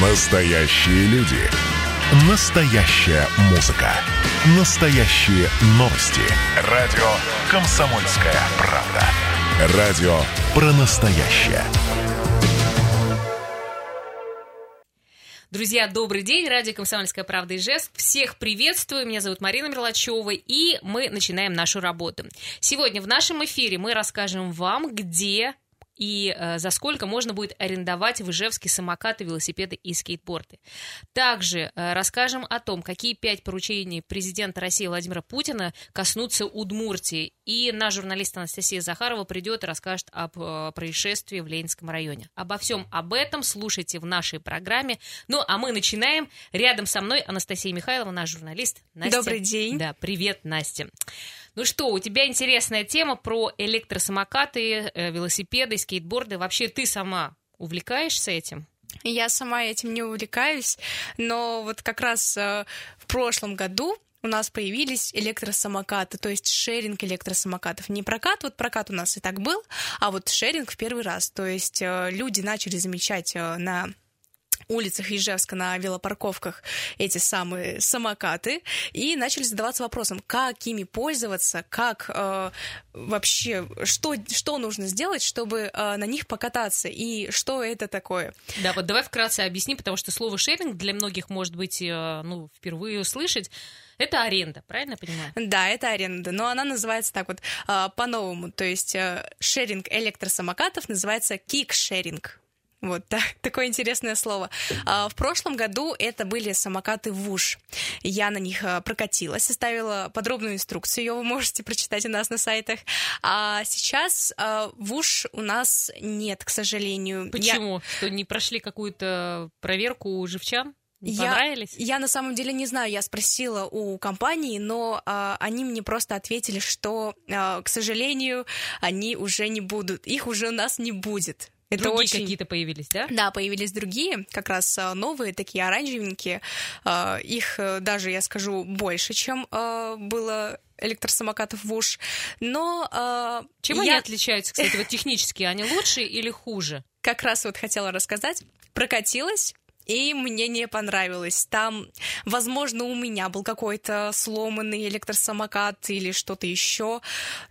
Настоящие люди. Настоящая музыка. Настоящие новости. Радио «Комсомольская правда». Радио про настоящее. Друзья, добрый день. Радио «Комсомольская правда» и Ижевск. Всех приветствую. Меня зовут Марина Мерлачева, и мы начинаем нашу работу. Сегодня в нашем эфире мы расскажем вам, где и э, за сколько можно будет арендовать в Ижевске самокаты, велосипеды и скейтборды. Также э, расскажем о том, какие пять поручений президента России Владимира Путина коснутся Удмуртии. И наш журналист Анастасия Захарова придет и расскажет об э, происшествии в Ленинском районе. Обо всем об этом слушайте в нашей программе. Ну, а мы начинаем. Рядом со мной Анастасия Михайлова, наш журналист. Настя. Добрый день. Да, привет, Настя. Ну что, у тебя интересная тема про электросамокаты, э, велосипеды, скейтборды. Вообще ты сама увлекаешься этим? Я сама этим не увлекаюсь, но вот как раз э, в прошлом году у нас появились электросамокаты, то есть шеринг электросамокатов. Не прокат, вот прокат у нас и так был, а вот шеринг в первый раз. То есть э, люди начали замечать на улицах Ижевска на велопарковках эти самые самокаты и начали задаваться вопросом, как ими пользоваться, как э, вообще, что, что нужно сделать, чтобы э, на них покататься и что это такое. Да, вот давай вкратце объясни, потому что слово шеринг для многих может быть, э, ну, впервые услышать. Это аренда, правильно я понимаю? Да, это аренда, но она называется так вот э, по-новому. То есть э, шеринг электросамокатов называется кик-шеринг. Вот так, такое интересное слово. А, в прошлом году это были самокаты ВУШ. Я на них а, прокатилась, составила подробную инструкцию, ее вы можете прочитать у нас на сайтах. А сейчас а, ВУШ у нас нет, к сожалению. Почему? Я... Что не прошли какую-то проверку у живчан? Не я, понравились? Я на самом деле не знаю, я спросила у компании, но а, они мне просто ответили, что, а, к сожалению, они уже не будут, их уже у нас не будет. Это другие очень... какие-то появились, да? Да, появились другие, как раз а, новые, такие оранжевенькие. А, их э, даже, я скажу, больше, чем а, было электросамокатов в уж. Но чем я... они отличаются, кстати, вот технически? Они лучше или хуже? Как раз вот хотела рассказать. Прокатилась и мне не понравилось. Там, возможно, у меня был какой-то сломанный электросамокат или что-то еще,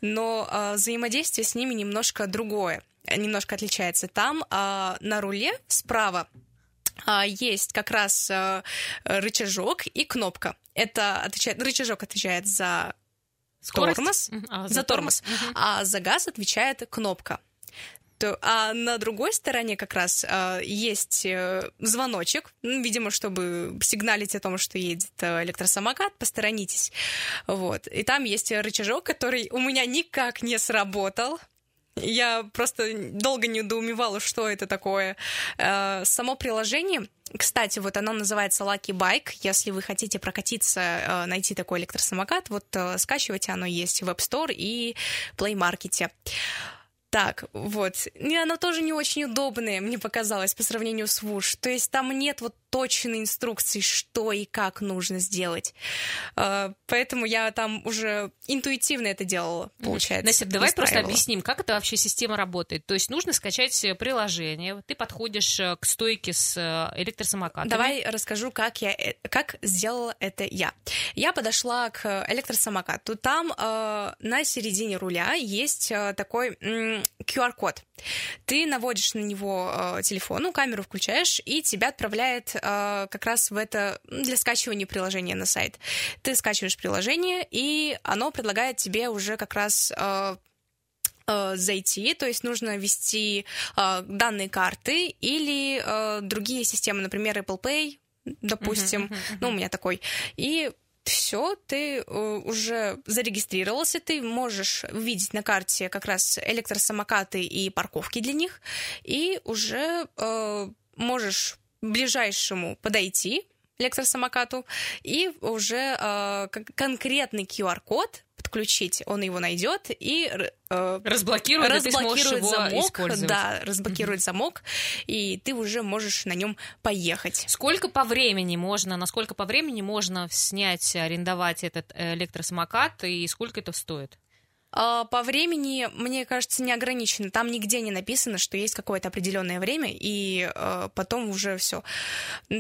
но э, взаимодействие с ними немножко другое немножко отличается. Там а, на руле справа а, есть как раз а, рычажок и кнопка. Это отвечает, рычажок отвечает за Скорость? тормоз, а, за, за тормоз, тормоз. Угу. а за газ отвечает кнопка. То, а на другой стороне как раз а, есть э, звоночек, ну, видимо, чтобы сигналить о том, что едет э, электросамокат, посторонитесь. Вот. И там есть рычажок, который у меня никак не сработал. Я просто долго недоумевала, что это такое. Э, само приложение кстати, вот оно называется Lucky Bike. Если вы хотите прокатиться, э, найти такой электросамокат, вот э, скачивайте, оно есть в App Store и Play Market. Так, вот. И оно тоже не очень удобное, мне показалось, по сравнению с Woosh. То есть там нет вот точной инструкции, что и как нужно сделать. Uh, поэтому я там уже интуитивно это делала, получается. Настя, давай просто объясним, как это вообще система работает. То есть нужно скачать приложение, ты подходишь э, к стойке с э, электросамокатом. Давай расскажу, как я, э, как сделала это я. Я подошла к электросамокату. Там на середине руля есть такой QR-код. Ты наводишь на него э, телефон, ну, камеру включаешь, и тебя отправляет э, как раз в это для скачивания приложения на сайт. Ты скачиваешь приложение, и оно предлагает тебе уже как раз э, э зайти, то есть нужно ввести э, данные карты или э, другие системы, например, Apple Pay, допустим, uh-huh, uh-huh, uh-huh. ну, у меня такой, и все, ты э, уже зарегистрировался, ты можешь видеть на карте как раз электросамокаты и парковки для них, и уже э, можешь ближайшему подойти электросамокату и уже э, конкретный QR-код подключить, он его найдет и э, разблокирует, разблокирует замок, да, разблокирует mm-hmm. замок, и ты уже можешь на нем поехать. Сколько по времени можно, насколько по времени можно снять, арендовать этот электросамокат и сколько это стоит? А, по времени, мне кажется, не ограничено. Там нигде не написано, что есть какое-то определенное время, и э, потом уже все.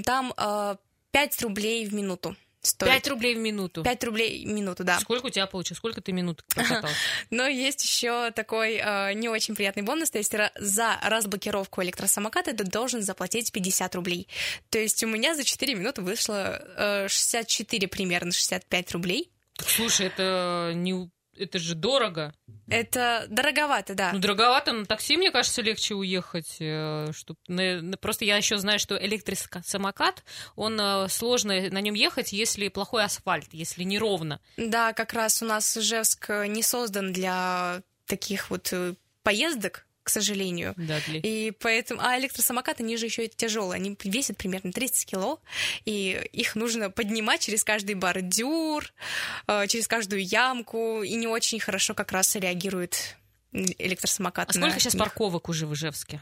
Там э, 5 рублей в минуту. Стоит. 5 рублей в минуту. 5 рублей в минуту, да. Сколько у тебя получилось? Сколько ты минут прокатался? Но есть еще такой э, не очень приятный бонус, то есть за разблокировку электросамоката ты должен заплатить 50 рублей. То есть у меня за 4 минуты вышло э, 64 примерно, 65 рублей. Слушай, это не это же дорого. Это дороговато, да. Ну, дороговато, на такси, мне кажется, легче уехать. Э, Чтоб... Просто я еще знаю, что электросамокат, он э, сложно на нем ехать, если плохой асфальт, если неровно. Да, как раз у нас Ижевск не создан для таких вот э, поездок, к сожалению. Да, для... И поэтому... А электросамокаты, они же еще и тяжелые. Они весят примерно 30 кило, и их нужно поднимать через каждый бордюр, э, через каждую ямку, и не очень хорошо как раз реагирует электросамокат. А сколько сейчас них. парковок уже в Ижевске?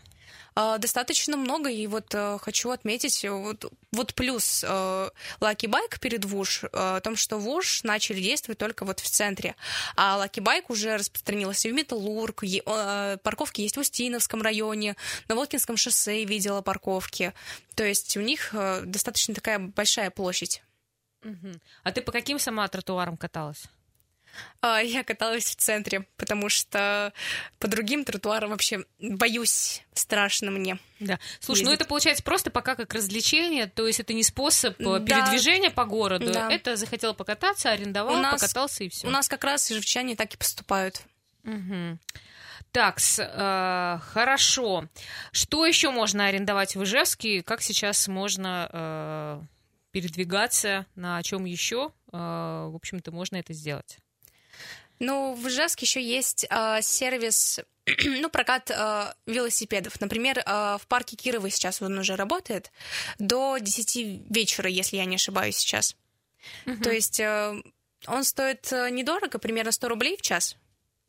А, достаточно много, и вот э, хочу отметить, э, вот, вот плюс э, Lucky Bike перед ВУШ, о том, что ВУШ начали действовать только вот в центре, а Lucky Bike уже распространился в Металлург, парковки есть в Устиновском районе, на Воткинском шоссе видела парковки, то есть у них достаточно такая большая площадь. А ты по каким сама тротуарам каталась? А, я каталась в центре, потому что по другим тротуарам вообще боюсь, страшно мне. Да. Слушай, ну ездить. ну это получается просто пока как развлечение, то есть это не способ э, да. передвижения по городу, да. это захотела покататься, арендовал, нас, покатался и все. У нас как раз живчане так и поступают. Угу. Так, э, хорошо. Что еще можно арендовать в Ижевске? Как сейчас можно э, передвигаться? На чем еще? Э, в общем-то, можно это сделать. Ну, в Ижевске еще есть э, сервис, ну, прокат э, велосипедов. Например, э, в парке Кирова сейчас он уже работает до 10 вечера, если я не ошибаюсь сейчас. Uh-huh. То есть э, он стоит недорого, примерно 100 рублей в час.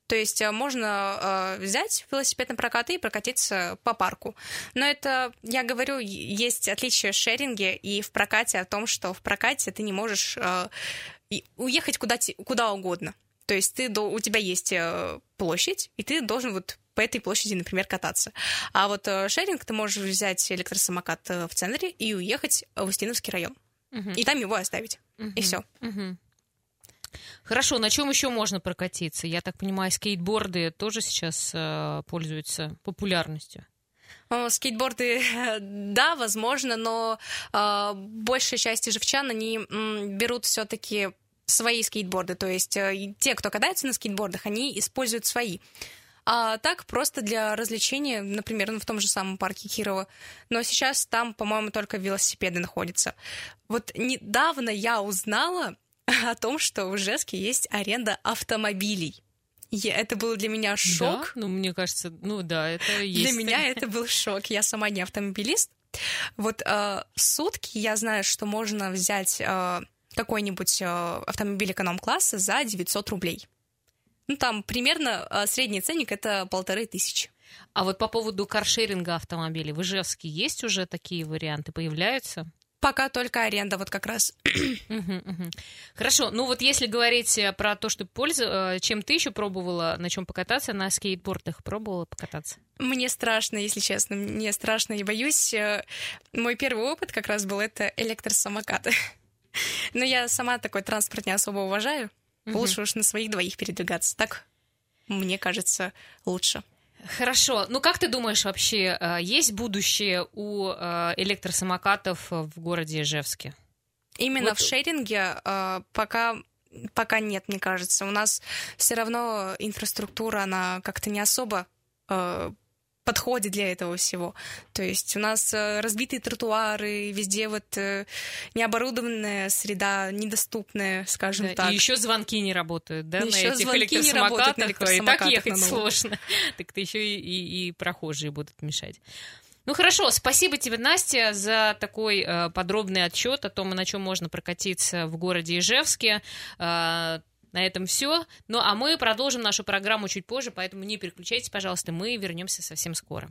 То есть можно э, взять велосипед на прокат и прокатиться по парку. Но это, я говорю, есть отличие в шеринге и в прокате о том, что в прокате ты не можешь э, уехать куда, куда угодно. То есть ты, у тебя есть э, площадь, и ты должен вот по этой площади, например, кататься. А вот э, шеринг ты можешь взять электросамокат э, в центре и уехать в Устиновский район. Угу. И там его оставить. Угу. И все. Угу. Хорошо, на чем еще можно прокатиться? Я так понимаю, скейтборды тоже сейчас э, пользуются популярностью. Скейтборды, да, возможно, но э, большая часть живчан, они м, берут все-таки свои скейтборды, то есть э, те, кто катается на скейтбордах, они используют свои. А так просто для развлечения, например, ну, в том же самом парке Кирова. Но сейчас там, по-моему, только велосипеды находятся. Вот недавно я узнала о том, что в Ижевске есть аренда автомобилей. И это был для меня шок. Да? Ну, мне кажется, ну да, это есть. Для меня это был шок. Я сама не автомобилист. Вот э, сутки я знаю, что можно взять э, какой-нибудь э, автомобиль эконом-класса за 900 рублей. Ну, там примерно э, средний ценник это полторы тысячи. А вот по поводу каршеринга автомобилей, в Ижевске есть уже такие варианты, появляются? Пока только аренда, вот как раз. Хорошо, ну вот если говорить э, про то, что пользу, чем ты еще пробовала, на чем покататься, на скейтбордах пробовала покататься? Мне страшно, если честно, мне страшно и боюсь. Мой первый опыт как раз был это электросамокаты. Но я сама такой транспорт не особо уважаю. Лучше уж на своих двоих передвигаться. Так, мне кажется, лучше. Хорошо. Ну, как ты думаешь вообще, э, есть будущее у э, электросамокатов в городе Ижевске? Именно вот... в шеринге э, пока пока нет, мне кажется. У нас все равно инфраструктура, она как-то не особо подходит для этого всего. То есть у нас э, разбитые тротуары, везде вот э, необорудованная среда, недоступная, скажем да, так. И еще звонки не работают, да, еще на этих электросамокатах, и так ехать сложно. Так то еще и, и, и прохожие будут мешать. Ну хорошо, спасибо тебе, Настя, за такой э, подробный отчет о том, на чем можно прокатиться в городе Ижевске. Э, на этом все. Ну а мы продолжим нашу программу чуть позже, поэтому не переключайтесь, пожалуйста, мы вернемся совсем скоро.